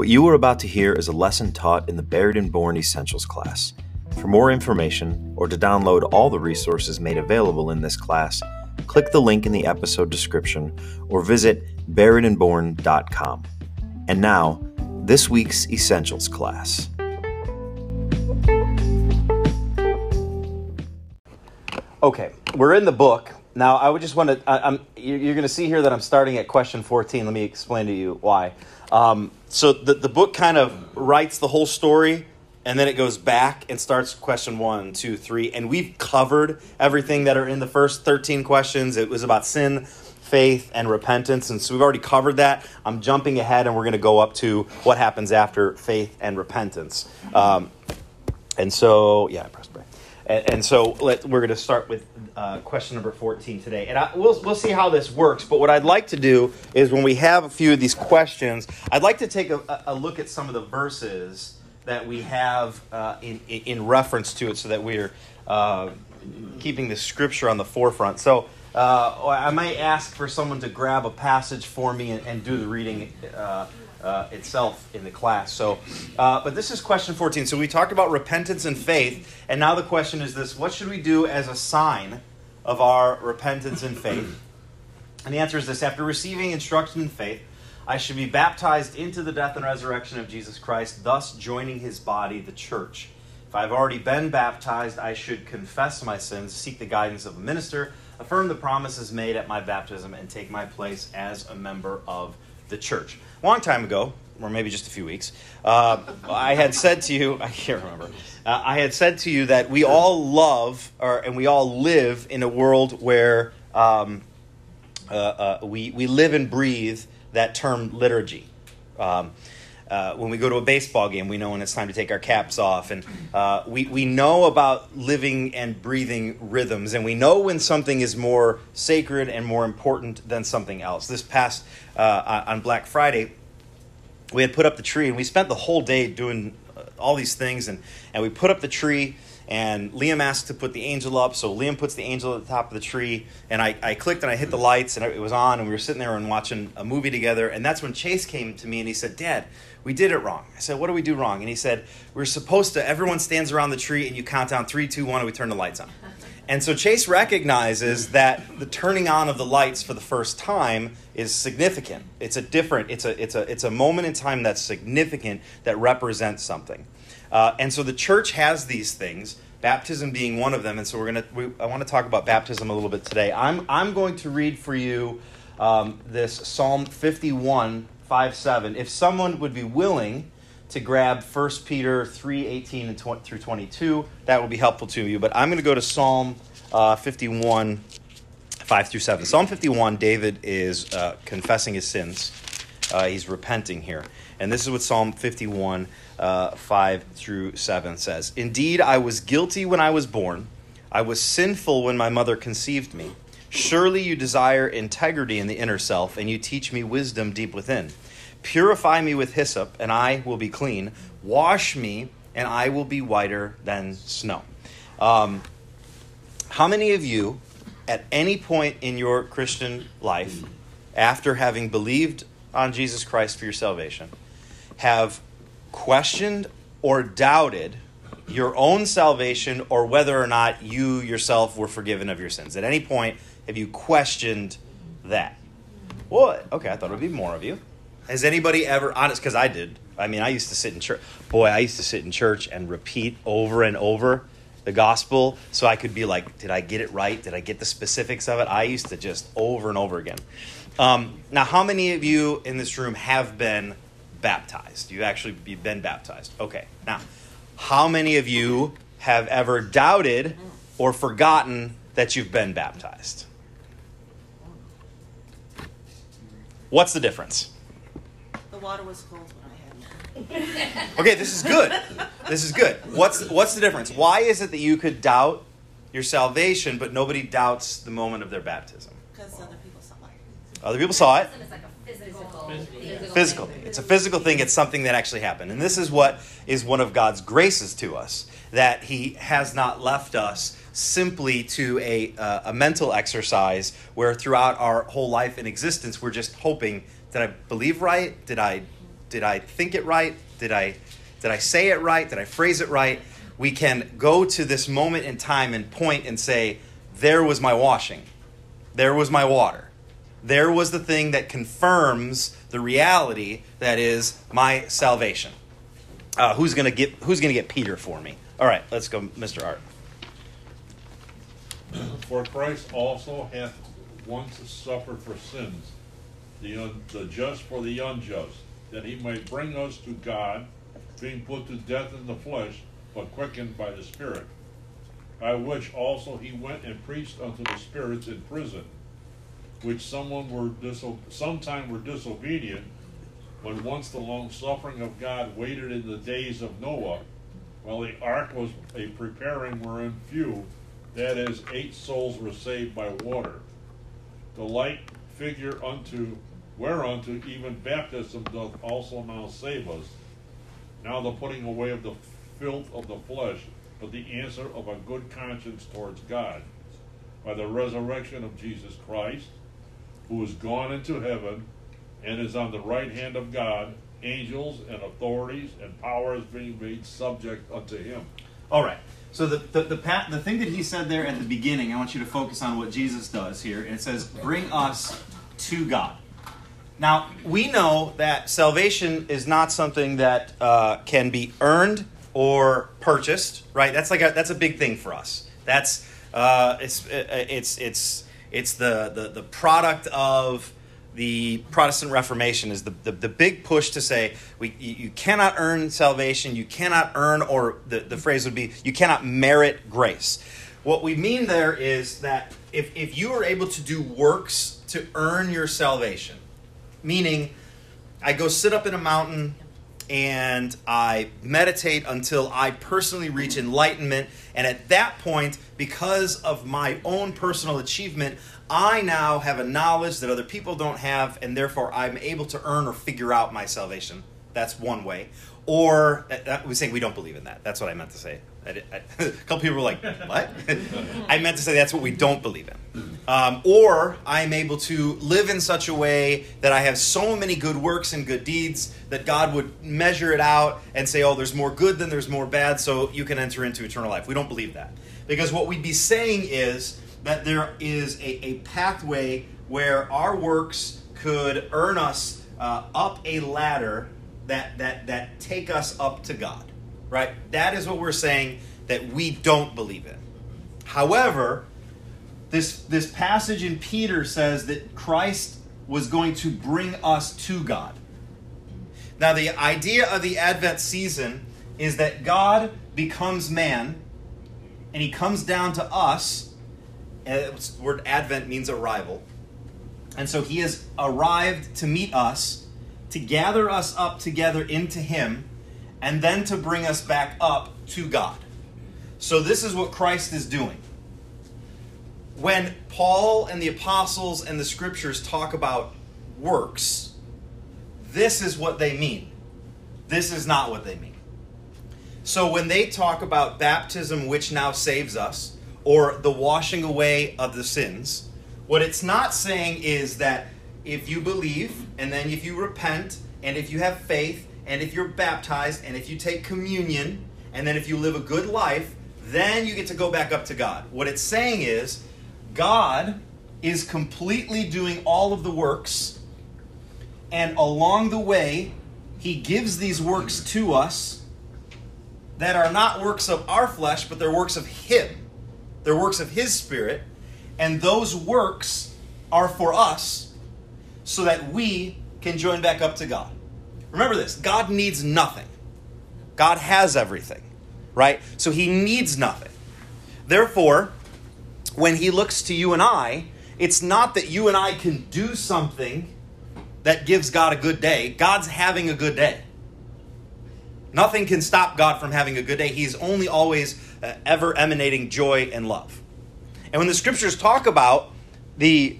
What you are about to hear is a lesson taught in the Buried and Born Essentials class. For more information or to download all the resources made available in this class, click the link in the episode description or visit buriedandborn.com. And now, this week's Essentials class. Okay, we're in the book. Now, I would just want to, I, am you're going to see here that I'm starting at question 14. Let me explain to you why. Um, so the, the book kind of writes the whole story and then it goes back and starts question one, two, three, and we've covered everything that are in the first 13 questions. It was about sin, faith, and repentance, and so we've already covered that. I'm jumping ahead, and we're going to go up to what happens after faith and repentance. Um, and so, yeah. And, and so let, we're going to start with uh, question number 14 today. And I, we'll, we'll see how this works. But what I'd like to do is when we have a few of these questions, I'd like to take a, a look at some of the verses that we have uh, in, in reference to it so that we're uh, keeping the scripture on the forefront. So uh, I might ask for someone to grab a passage for me and, and do the reading uh, itself in the class. So, uh, but this is question 14. So we talked about repentance and faith, and now the question is this what should we do as a sign of our repentance and faith? And the answer is this after receiving instruction in faith, I should be baptized into the death and resurrection of Jesus Christ, thus joining his body, the church. If I've already been baptized, I should confess my sins, seek the guidance of a minister, affirm the promises made at my baptism, and take my place as a member of the church. A long time ago, or maybe just a few weeks, uh, I had said to you, I can't remember, uh, I had said to you that we all love or, and we all live in a world where um, uh, uh we, we live and breathe that term liturgy. Um, uh, when we go to a baseball game, we know when it's time to take our caps off. And uh, we, we know about living and breathing rhythms, and we know when something is more sacred and more important than something else. This past uh, on Black Friday, we had put up the tree, and we spent the whole day doing uh, all these things, and, and we put up the tree and Liam asked to put the angel up, so Liam puts the angel at the top of the tree, and I, I clicked and I hit the lights, and it was on, and we were sitting there and watching a movie together, and that's when Chase came to me and he said, Dad, we did it wrong. I said, What do we do wrong? And he said, We're supposed to, everyone stands around the tree, and you count down three, two, one, and we turn the lights on. And so Chase recognizes that the turning on of the lights for the first time is significant. It's a different, it's a, it's a, it's a moment in time that's significant that represents something. Uh, and so the church has these things, baptism being one of them. And so we're gonna. We, I want to talk about baptism a little bit today. I'm I'm going to read for you um, this Psalm 51, 5, 7. If someone would be willing to grab 1 Peter 3, 18 and 20, through 22, that will be helpful to you. But I'm going to go to Psalm uh, 51, 5 through 7. Psalm 51, David is uh, confessing his sins. Uh, he's repenting here. And this is what Psalm 51 uh, 5 through 7 says Indeed, I was guilty when I was born, I was sinful when my mother conceived me. Surely you desire integrity in the inner self, and you teach me wisdom deep within. Purify me with hyssop, and I will be clean. Wash me, and I will be whiter than snow. Um, how many of you, at any point in your Christian life, after having believed on Jesus Christ for your salvation, have questioned or doubted your own salvation or whether or not you yourself were forgiven of your sins? At any point, have you questioned that? What? Okay, I thought it would be more of you. Has anybody ever, honest, because I did. I mean, I used to sit in church. Boy, I used to sit in church and repeat over and over the gospel so I could be like, did I get it right? Did I get the specifics of it? I used to just over and over again. Um, now, how many of you in this room have been baptized? You've actually been baptized. Okay. Now, how many of you have ever doubted or forgotten that you've been baptized? What's the difference? The water was cold when I had it. Okay, this is good. This is good. What's what's the difference? Why is it that you could doubt your salvation, but nobody doubts the moment of their baptism? Because other people saw it. Other people saw it. It's like a physical. Physical. It's a physical thing. It's something that actually happened. And this is what is one of God's graces to us that He has not left us simply to a, uh, a mental exercise where throughout our whole life and existence we're just hoping did I believe right? Did I did I think it right? Did I did I say it right? Did I phrase it right? We can go to this moment in time and point and say, there was my washing. There was my water. There was the thing that confirms the reality that is my salvation. Uh, who's gonna get Who's gonna get Peter for me? All right, let's go, Mr. Art. For Christ also hath once suffered for sins, the, the just for the unjust, that he might bring us to God, being put to death in the flesh, but quickened by the Spirit. By which also he went and preached unto the spirits in prison, which someone were diso- sometime were disobedient, when once the long suffering of God waited in the days of Noah, while the ark was a preparing wherein few, that is, eight souls were saved by water. The like figure unto whereunto even baptism doth also now save us. Now the putting away of the filth of the flesh, but the answer of a good conscience towards God, by the resurrection of Jesus Christ, who is gone into heaven and is on the right hand of God, angels and authorities and powers being made subject unto him. All right. So the the the, pat, the thing that he said there at the beginning, I want you to focus on what Jesus does here, and it says, "Bring us to God." Now we know that salvation is not something that uh, can be earned or purchased, right? That's like a, that's a big thing for us. That's uh, it's it's it's it's the, the the product of the Protestant Reformation is the, the, the, big push to say we, you, you cannot earn salvation, you cannot earn, or the, the phrase would be, you cannot merit grace. What we mean there is that if, if you are able to do works to earn your salvation, meaning I go sit up in a mountain and I meditate until I personally reach enlightenment. And at that point, because of my own personal achievement, I now have a knowledge that other people don't have, and therefore I'm able to earn or figure out my salvation. That's one way. Or uh, we saying we don't believe in that. That's what I meant to say. I I, a couple people were like, "What?" I meant to say that's what we don't believe in. Um, or I'm able to live in such a way that I have so many good works and good deeds that God would measure it out and say, "Oh, there's more good than there's more bad," so you can enter into eternal life. We don't believe that because what we'd be saying is that there is a, a pathway where our works could earn us uh, up a ladder that that that take us up to God. Right? That is what we're saying that we don't believe in. However, this this passage in Peter says that Christ was going to bring us to God. Now the idea of the Advent season is that God becomes man and he comes down to us. And the word Advent means arrival. And so he has arrived to meet us to gather us up together into Him, and then to bring us back up to God. So, this is what Christ is doing. When Paul and the apostles and the scriptures talk about works, this is what they mean. This is not what they mean. So, when they talk about baptism, which now saves us, or the washing away of the sins, what it's not saying is that if you believe, and then if you repent, and if you have faith, and if you're baptized, and if you take communion, and then if you live a good life, then you get to go back up to God. What it's saying is, God is completely doing all of the works, and along the way, He gives these works to us that are not works of our flesh, but they're works of Him. They're works of His Spirit, and those works are for us so that we can join back up to God. Remember this God needs nothing, God has everything, right? So he needs nothing. Therefore, when he looks to you and I, it's not that you and I can do something that gives God a good day. God's having a good day. Nothing can stop God from having a good day. He's only always uh, ever emanating joy and love. And when the scriptures talk about the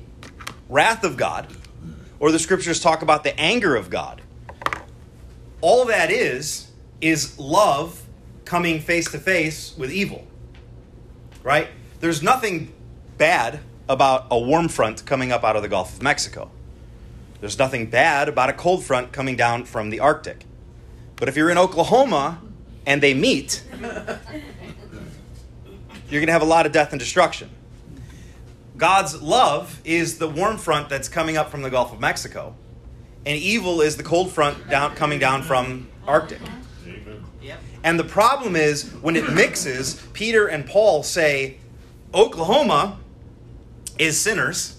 wrath of God, or the scriptures talk about the anger of God. All that is, is love coming face to face with evil. Right? There's nothing bad about a warm front coming up out of the Gulf of Mexico. There's nothing bad about a cold front coming down from the Arctic. But if you're in Oklahoma and they meet, you're going to have a lot of death and destruction. God's love is the warm front that's coming up from the Gulf of Mexico, and evil is the cold front down, coming down from Arctic. And the problem is when it mixes, Peter and Paul say Oklahoma is sinners,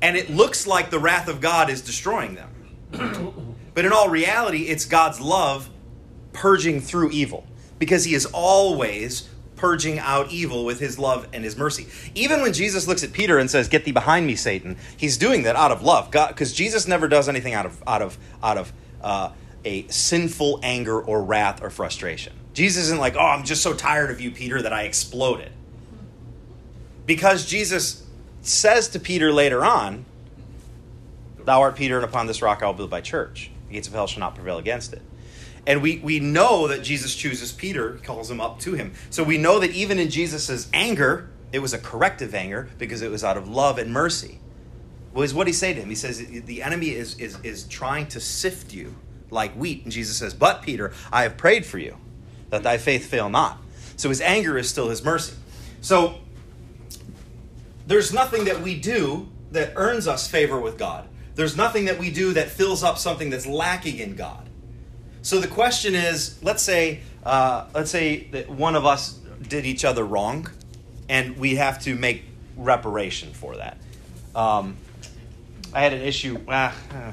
and it looks like the wrath of God is destroying them. but in all reality, it's God's love purging through evil because he is always purging out evil with his love and his mercy. Even when Jesus looks at Peter and says, "Get thee behind me, Satan," he's doing that out of love, because Jesus never does anything out of out of out of uh, a sinful anger or wrath or frustration. Jesus isn't like, "Oh, I'm just so tired of you, Peter, that I exploded." Because Jesus says to Peter later on, "Thou art Peter, and upon this rock I will build my church. The gates of hell shall not prevail against it." And we, we know that Jesus chooses Peter, calls him up to him. So we know that even in Jesus' anger, it was a corrective anger because it was out of love and mercy. Is what he say to him? He says, The enemy is, is, is trying to sift you like wheat. And Jesus says, But Peter, I have prayed for you, that thy faith fail not. So his anger is still his mercy. So there's nothing that we do that earns us favor with God. There's nothing that we do that fills up something that's lacking in God. So the question is, let's say, uh, let's say that one of us did each other wrong, and we have to make reparation for that. Um, I had an issue. Ah, uh,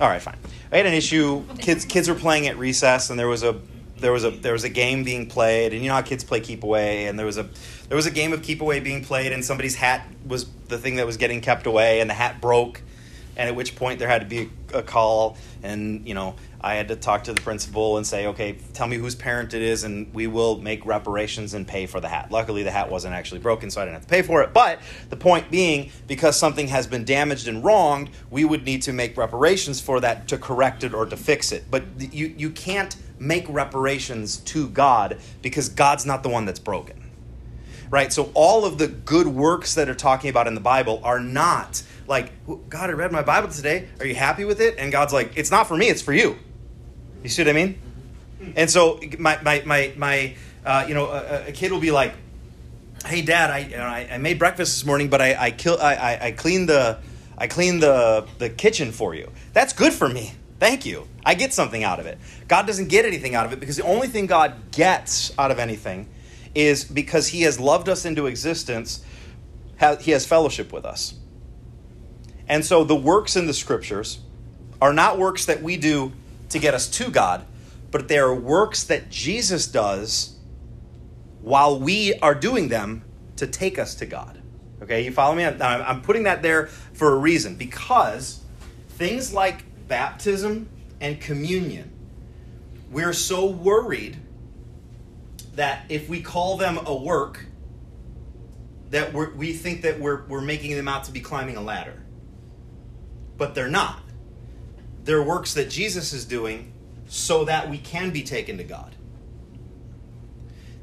all right, fine. I had an issue. Kids, kids were playing at recess, and there was a there was a there was a game being played, and you know how kids play keep away, and there was a there was a game of keep away being played, and somebody's hat was the thing that was getting kept away, and the hat broke, and at which point there had to be a, a call, and you know I had to talk to the principal and say, okay, tell me whose parent it is, and we will make reparations and pay for the hat. Luckily, the hat wasn't actually broken, so I didn't have to pay for it. But the point being, because something has been damaged and wronged, we would need to make reparations for that to correct it or to fix it. But you, you can't make reparations to God because God's not the one that's broken. Right? So all of the good works that are talking about in the Bible are not like, God, I read my Bible today. Are you happy with it? And God's like, it's not for me, it's for you. You see what I mean? And so my my my my uh, you know a, a, kid will be like, "Hey, Dad, I you know, I, I, made breakfast this morning, but I I kill I, I, I cleaned the I cleaned the the kitchen for you. That's good for me. Thank you. I get something out of it. God doesn't get anything out of it because the only thing God gets out of anything is because He has loved us into existence. He has fellowship with us. And so the works in the scriptures are not works that we do to get us to God, but they are works that Jesus does while we are doing them to take us to God. Okay, you follow me? I'm putting that there for a reason because things like baptism and communion, we're so worried that if we call them a work, that we think that we're, we're making them out to be climbing a ladder. But they're not they're works that Jesus is doing so that we can be taken to God.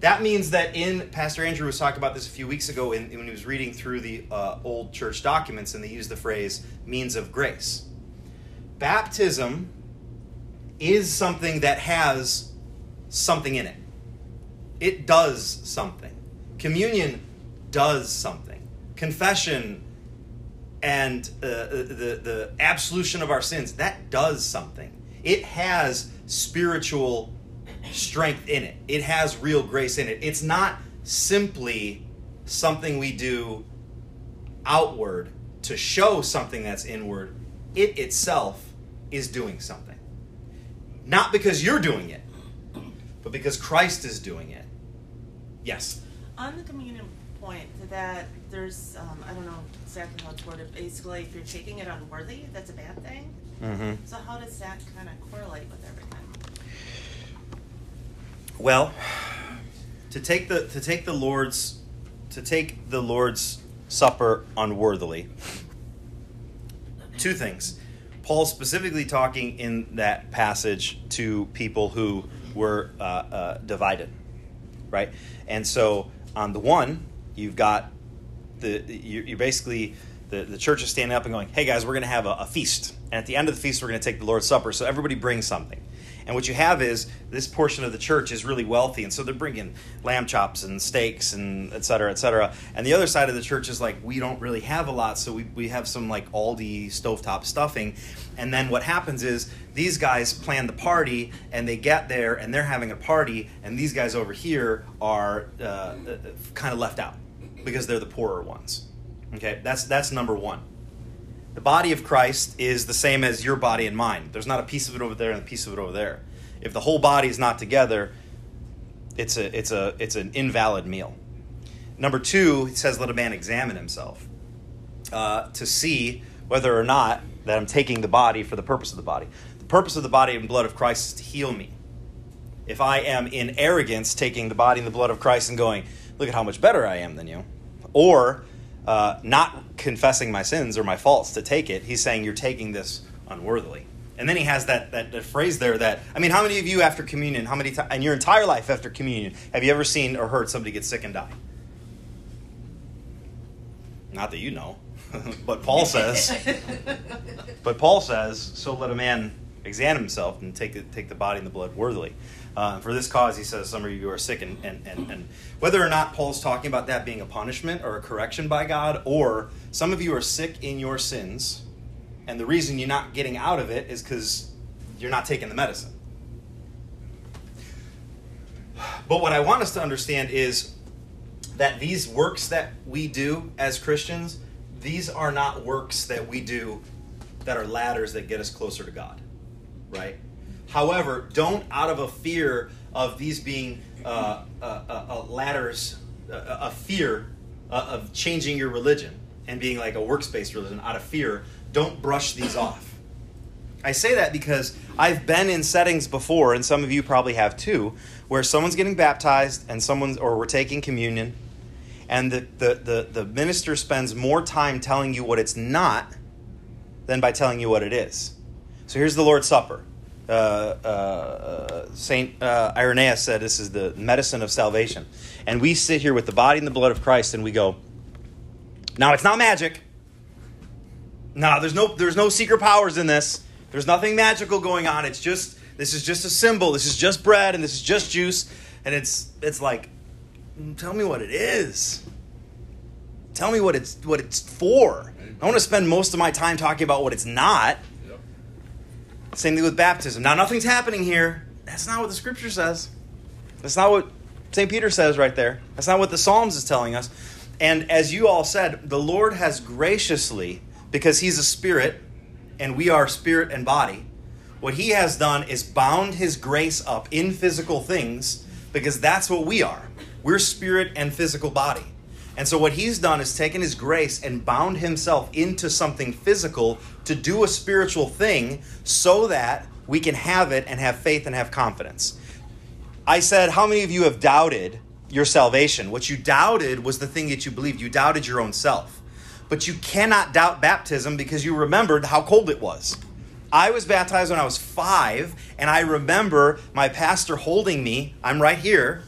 That means that in Pastor Andrew was talking about this a few weeks ago in, when he was reading through the uh, old church documents, and they used the phrase means of grace. Baptism is something that has something in it. It does something. Communion does something. Confession and uh, uh, the, the absolution of our sins, that does something. It has spiritual strength in it, it has real grace in it. It's not simply something we do outward to show something that's inward, it itself is doing something. Not because you're doing it, but because Christ is doing it. Yes? On the communion point, that there's, um, I don't know exactly how it's worded, basically, if you're taking it unworthy, that's a bad thing. Mm-hmm. So how does that kind of correlate with everything? Well, to take the to take the Lord's to take the Lord's supper unworthily. Two things. Paul's specifically talking in that passage to people who were uh, uh, divided, right? And so, on the one, you've got the you're basically the, the church is standing up and going, hey guys, we're going to have a, a feast. And at the end of the feast, we're going to take the Lord's Supper. So everybody brings something. And what you have is this portion of the church is really wealthy, and so they're bringing lamb chops and steaks and et cetera, et cetera. And the other side of the church is like, we don't really have a lot, so we, we have some like Aldi stovetop stuffing. And then what happens is these guys plan the party, and they get there, and they're having a party, and these guys over here are uh, uh, kind of left out because they're the poorer ones. Okay, that's that's number one. The body of Christ is the same as your body and mine. There's not a piece of it over there and a piece of it over there. If the whole body is not together, it's a it's a it's an invalid meal. Number two, it says, "Let a man examine himself uh, to see whether or not that I'm taking the body for the purpose of the body. The purpose of the body and blood of Christ is to heal me. If I am in arrogance taking the body and the blood of Christ and going, look at how much better I am than you, or uh, not confessing my sins or my faults to take it, he's saying you're taking this unworthily. And then he has that, that, that phrase there that, I mean, how many of you after communion, how many times, in your entire life after communion, have you ever seen or heard somebody get sick and die? Not that you know, but Paul says, but Paul says, so let a man examine himself and take the, take the body and the blood worthily. Uh, for this cause, he says, some of you are sick. And, and, and, and whether or not Paul's talking about that being a punishment or a correction by God, or some of you are sick in your sins, and the reason you're not getting out of it is because you're not taking the medicine. But what I want us to understand is that these works that we do as Christians, these are not works that we do that are ladders that get us closer to God, right? However, don't out of a fear of these being uh, uh, uh, uh ladders, a fear uh, of changing your religion and being like a works-based religion out of fear, don't brush these off. I say that because I've been in settings before, and some of you probably have too, where someone's getting baptized and someone's or we're taking communion, and the, the, the, the minister spends more time telling you what it's not than by telling you what it is. So here's the Lord's Supper. Uh, uh, Saint uh, Irenaeus said this is the medicine of salvation. And we sit here with the body and the blood of Christ and we go, now it's not magic. No, there's no there's no secret powers in this. There's nothing magical going on. It's just this is just a symbol. This is just bread and this is just juice. And it's it's like, tell me what it is. Tell me what it's what it's for. I want to spend most of my time talking about what it's not. Same thing with baptism. Now, nothing's happening here. That's not what the scripture says. That's not what St. Peter says right there. That's not what the Psalms is telling us. And as you all said, the Lord has graciously, because He's a spirit and we are spirit and body, what He has done is bound His grace up in physical things because that's what we are. We're spirit and physical body. And so, what he's done is taken his grace and bound himself into something physical to do a spiritual thing so that we can have it and have faith and have confidence. I said, How many of you have doubted your salvation? What you doubted was the thing that you believed. You doubted your own self. But you cannot doubt baptism because you remembered how cold it was. I was baptized when I was five, and I remember my pastor holding me. I'm right here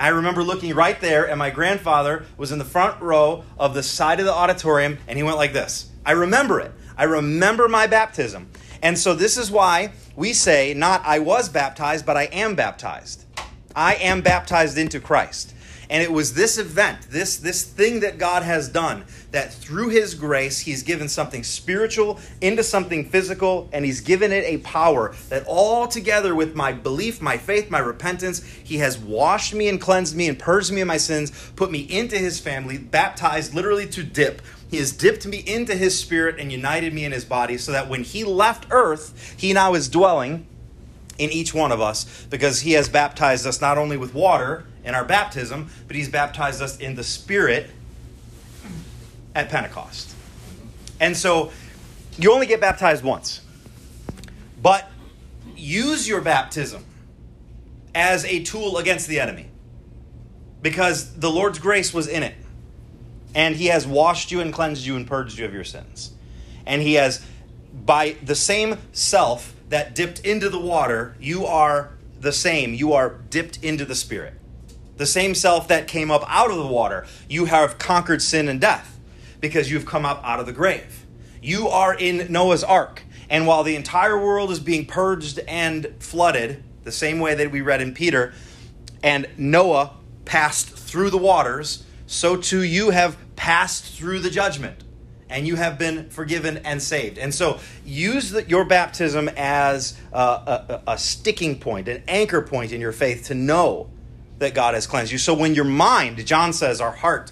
I remember looking right there, and my grandfather was in the front row of the side of the auditorium, and he went like this. I remember it. I remember my baptism. And so this is why we say, not I was baptized, but I am baptized. I am baptized into Christ. And it was this event, this, this thing that God has done, that through His grace, He's given something spiritual into something physical, and He's given it a power that all together with my belief, my faith, my repentance, He has washed me and cleansed me and purged me of my sins, put me into His family, baptized literally to dip. He has dipped me into His spirit and united me in His body so that when He left earth, He now is dwelling in each one of us because He has baptized us not only with water in our baptism, but He's baptized us in the Spirit at Pentecost. And so you only get baptized once. But use your baptism as a tool against the enemy because the Lord's grace was in it. And He has washed you and cleansed you and purged you of your sins. And He has, by the same self that dipped into the water, you are the same. You are dipped into the Spirit the same self that came up out of the water. You have conquered sin and death. Because you've come up out of the grave. You are in Noah's ark. And while the entire world is being purged and flooded, the same way that we read in Peter, and Noah passed through the waters, so too you have passed through the judgment and you have been forgiven and saved. And so use the, your baptism as a, a, a sticking point, an anchor point in your faith to know that God has cleansed you. So when your mind, John says, our heart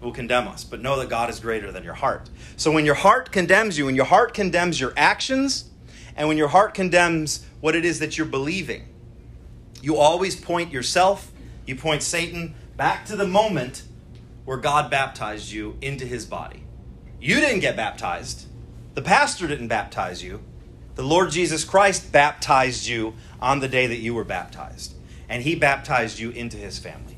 will condemn us, but know that God is greater than your heart. So when your heart condemns you, when your heart condemns your actions, and when your heart condemns what it is that you're believing, you always point yourself, you point Satan back to the moment where God baptized you into his body. You didn't get baptized. The pastor didn't baptize you. The Lord Jesus Christ baptized you on the day that you were baptized. And he baptized you into his family.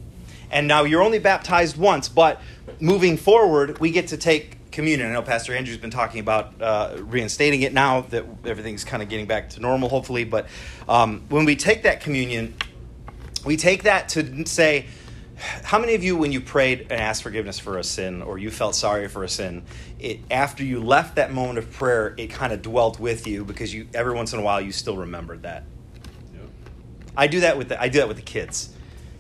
And now you're only baptized once, but moving forward, we get to take communion. I know Pastor Andrew's been talking about uh, reinstating it now that everything's kind of getting back to normal, hopefully. But um, when we take that communion, we take that to say, how many of you, when you prayed and asked forgiveness for a sin or you felt sorry for a sin, it, after you left that moment of prayer, it kind of dwelt with you because you every once in a while you still remembered that. Yep. I do that with the, I do that with the kids.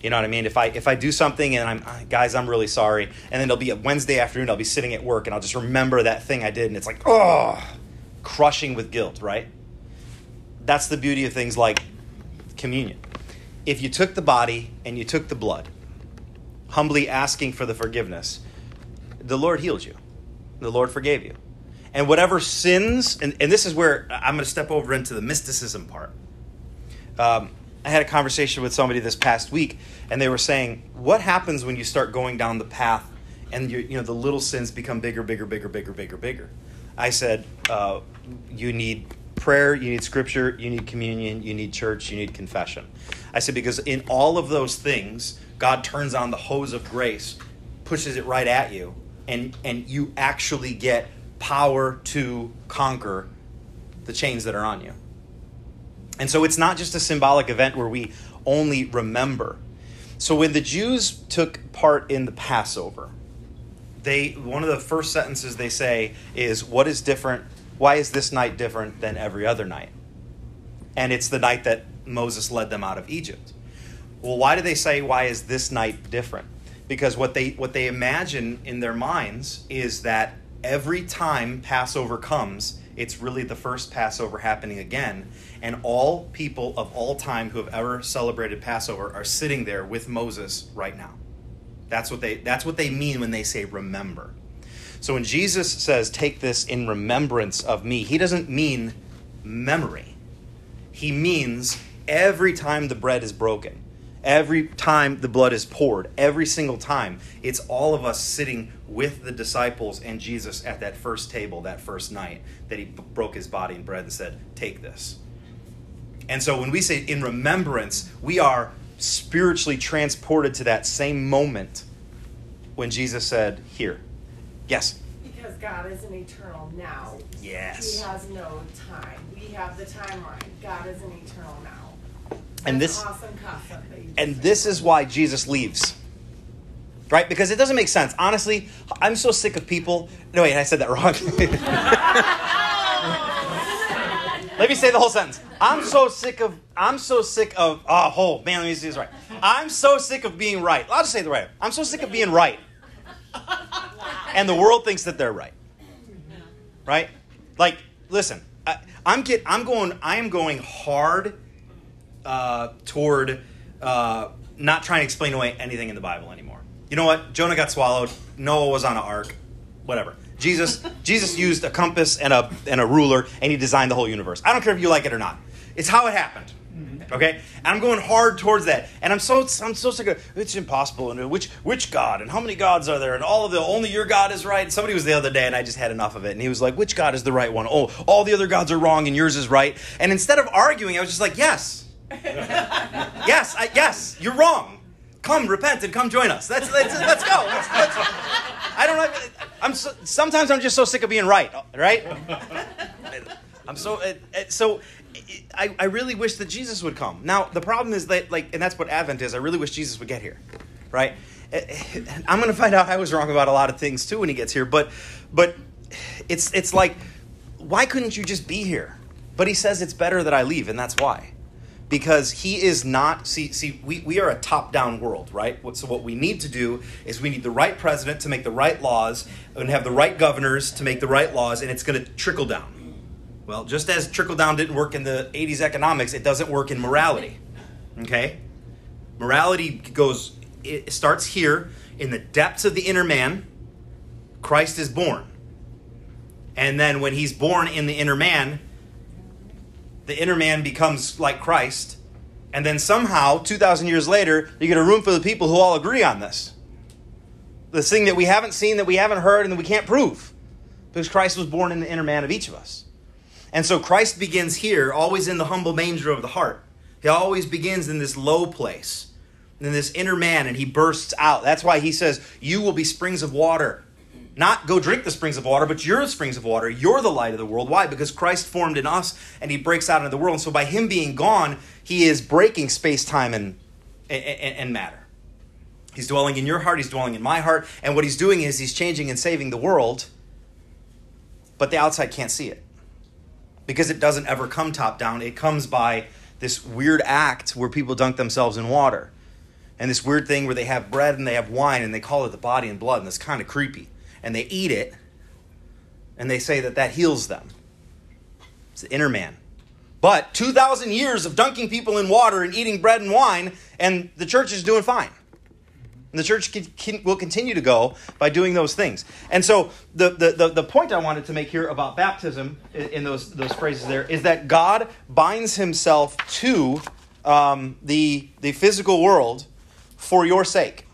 You know what I mean? If I if I do something and I'm "Ah, guys, I'm really sorry, and then it'll be a Wednesday afternoon, I'll be sitting at work and I'll just remember that thing I did, and it's like oh, crushing with guilt, right? That's the beauty of things like communion. If you took the body and you took the blood, humbly asking for the forgiveness, the Lord healed you. The Lord forgave you. And whatever sins, and, and this is where I'm going to step over into the mysticism part. Um, I had a conversation with somebody this past week, and they were saying, "What happens when you start going down the path, and you you know the little sins become bigger, bigger, bigger, bigger, bigger, bigger?" I said, uh, "You need prayer, you need scripture, you need communion, you need church, you need confession." I said because in all of those things, God turns on the hose of grace, pushes it right at you, and and you actually get power to conquer the chains that are on you. And so it's not just a symbolic event where we only remember. So when the Jews took part in the Passover, they one of the first sentences they say is what is different why is this night different than every other night? And it's the night that Moses led them out of Egypt. Well, why do they say why is this night different? Because what they what they imagine in their minds is that every time Passover comes, it's really the first Passover happening again, and all people of all time who have ever celebrated Passover are sitting there with Moses right now. That's what they that's what they mean when they say remember. So when Jesus says take this in remembrance of me, he doesn't mean memory. He means every time the bread is broken, every time the blood is poured, every single time, it's all of us sitting with the disciples and Jesus at that first table that first night that he broke his body and bread and said, Take this. And so when we say in remembrance, we are spiritually transported to that same moment when Jesus said, Here. Yes. Because God is an eternal now. Yes. He has no time. We have the timeline. God is an eternal now. And this- an awesome concept. That you just And said. this is why Jesus leaves. Right? Because it doesn't make sense. Honestly, I'm so sick of people. No, wait, I said that wrong. let me say the whole sentence. I'm so sick of, I'm so sick of, oh, oh, man, let me see this right. I'm so sick of being right. I'll just say the right. I'm so sick of being right. And the world thinks that they're right. Right? Like, listen, I, I'm get, I'm going, I am going hard uh, toward uh, not trying to explain away anything in the Bible anymore. You know what? Jonah got swallowed. Noah was on an ark. Whatever. Jesus Jesus used a compass and a and a ruler, and he designed the whole universe. I don't care if you like it or not. It's how it happened. Mm-hmm. Okay, and I'm going hard towards that, and I'm so I'm so sick of it's impossible and which which God and how many gods are there and all of the only your God is right. Somebody was the other day, and I just had enough of it, and he was like, which God is the right one? Oh, all the other gods are wrong, and yours is right. And instead of arguing, I was just like, yes, yes, I, yes, you're wrong. Come, repent, and come join us. Let's, go. Let's, let's, I don't know. I'm so, sometimes I'm just so sick of being right. Right? I'm so so. I, I really wish that Jesus would come. Now the problem is that like, and that's what Advent is. I really wish Jesus would get here, right? I'm going to find out I was wrong about a lot of things too when he gets here. But, but it's it's like, why couldn't you just be here? But he says it's better that I leave, and that's why. Because he is not, see, see we, we are a top down world, right? So, what we need to do is we need the right president to make the right laws and have the right governors to make the right laws, and it's going to trickle down. Well, just as trickle down didn't work in the 80s economics, it doesn't work in morality. Okay? Morality goes, it starts here in the depths of the inner man. Christ is born. And then when he's born in the inner man, the inner man becomes like Christ. And then somehow, 2,000 years later, you get a room full of people who all agree on this. This thing that we haven't seen, that we haven't heard, and that we can't prove. Because Christ was born in the inner man of each of us. And so Christ begins here, always in the humble manger of the heart. He always begins in this low place, in this inner man, and he bursts out. That's why he says, You will be springs of water not go drink the springs of water, but you're the springs of water. You're the light of the world. Why? Because Christ formed in us and he breaks out into the world. And so by him being gone, he is breaking space, time, and, and, and matter. He's dwelling in your heart, he's dwelling in my heart. And what he's doing is he's changing and saving the world, but the outside can't see it. Because it doesn't ever come top down, it comes by this weird act where people dunk themselves in water. And this weird thing where they have bread and they have wine and they call it the body and blood, and it's kind of creepy and they eat it and they say that that heals them. It's the inner man. But 2,000 years of dunking people in water and eating bread and wine, and the church is doing fine. And the church can, can, will continue to go by doing those things. And so, the, the, the, the, point I wanted to make here about baptism in, those, those phrases there is that God binds himself to um, the, the physical world for your sake.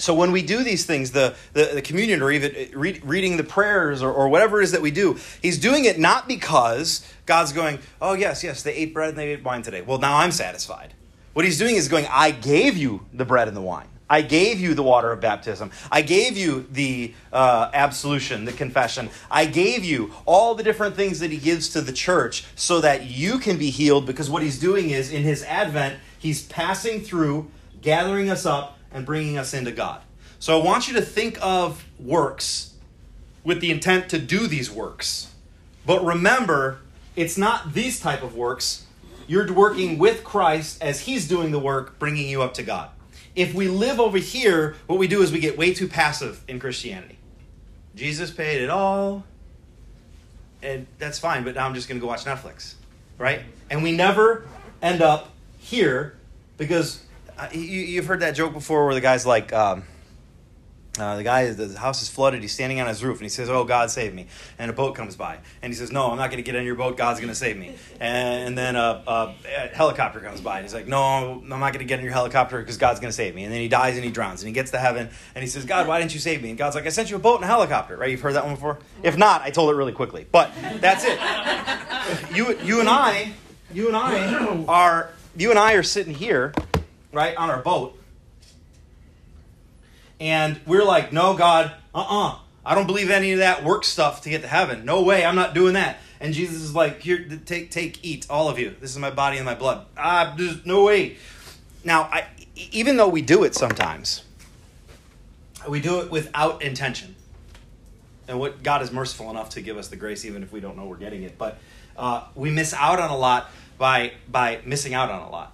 So when we do these things, the, the, the communion or even read, reading the prayers or, or whatever it is that we do, he's doing it not because God's going, oh, yes, yes, they ate bread and they ate wine today. Well, now I'm satisfied. What he's doing is going, I gave you the bread and the wine. I gave you the water of baptism. I gave you the uh, absolution, the confession. I gave you all the different things that he gives to the church so that you can be healed because what he's doing is in his advent, he's passing through, gathering us up, and bringing us into God. So I want you to think of works with the intent to do these works. But remember, it's not these type of works. You're working with Christ as he's doing the work, bringing you up to God. If we live over here, what we do is we get way too passive in Christianity. Jesus paid it all, and that's fine, but now I'm just going to go watch Netflix, right? And we never end up here because you, have heard that joke before where the guy's like, um, uh, the guy, the house is flooded. He's standing on his roof and he says, "Oh, God, save me!" And a boat comes by and he says, "No, I'm not going to get in your boat. God's going to save me." And then a, a, a, helicopter comes by and he's like, "No, I'm not going to get in your helicopter because God's going to save me." And then he dies and he drowns and he gets to heaven and he says, "God, why didn't you save me?" And God's like, "I sent you a boat and a helicopter." Right? You've heard that one before. If not, I told it really quickly. But that's it. you, you and I, you and I are, you and I are sitting here right, on our boat. And we're like, no, God, uh uh-uh. uh I don't believe any of that work stuff to get to heaven. No way, I'm not doing that. And Jesus is like, here, take, take, eat, all of you. This is my body and my blood. Ah, there's no way. Now, I, even though we do it sometimes, we do it without intention. And what God is merciful enough to give us the grace, even if we don't know we're getting it. But uh, we miss out on a lot by by missing out on a lot.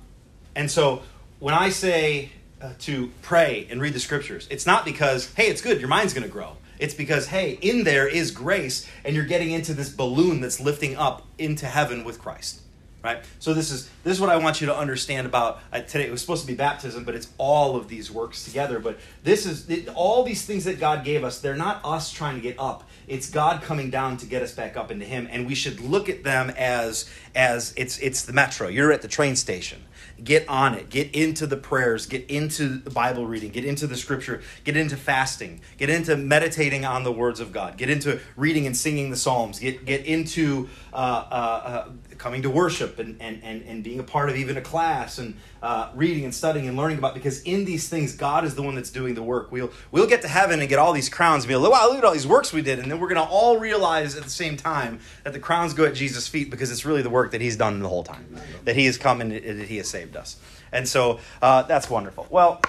And so when I say uh, to pray and read the scriptures, it's not because, hey, it's good, your mind's going to grow. It's because, hey, in there is grace, and you're getting into this balloon that's lifting up into heaven with Christ. Right? So this is this is what I want you to understand about uh, today. It was supposed to be baptism, but it's all of these works together. But this is it, all these things that God gave us. They're not us trying to get up. It's God coming down to get us back up into Him, and we should look at them as as it's it's the metro. You're at the train station get on it. Get into the prayers, get into the Bible reading, get into the scripture, get into fasting, get into meditating on the words of God, get into reading and singing the Psalms, get, get into uh, uh, uh, coming to worship and, and, and, and being a part of even a class and uh, reading and studying and learning about because in these things God is the one that's doing the work. We'll we'll get to heaven and get all these crowns and be like, wow, look at all these works we did, and then we're gonna all realize at the same time that the crowns go at Jesus' feet because it's really the work that He's done the whole time, that He has come and that He has saved us, and so uh, that's wonderful. Well,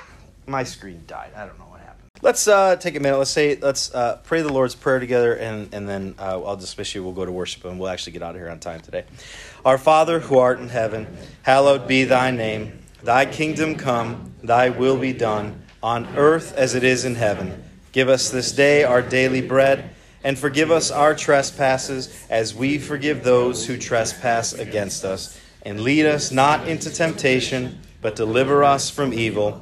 my screen died. I don't know. Let's uh, take a minute. Let's say let's uh, pray the Lord's prayer together, and and then uh, I'll dismiss you. We'll go to worship, and we'll actually get out of here on time today. Our Father who art in heaven, hallowed be Thy name. Thy kingdom come. Thy will be done on earth as it is in heaven. Give us this day our daily bread, and forgive us our trespasses as we forgive those who trespass against us. And lead us not into temptation, but deliver us from evil.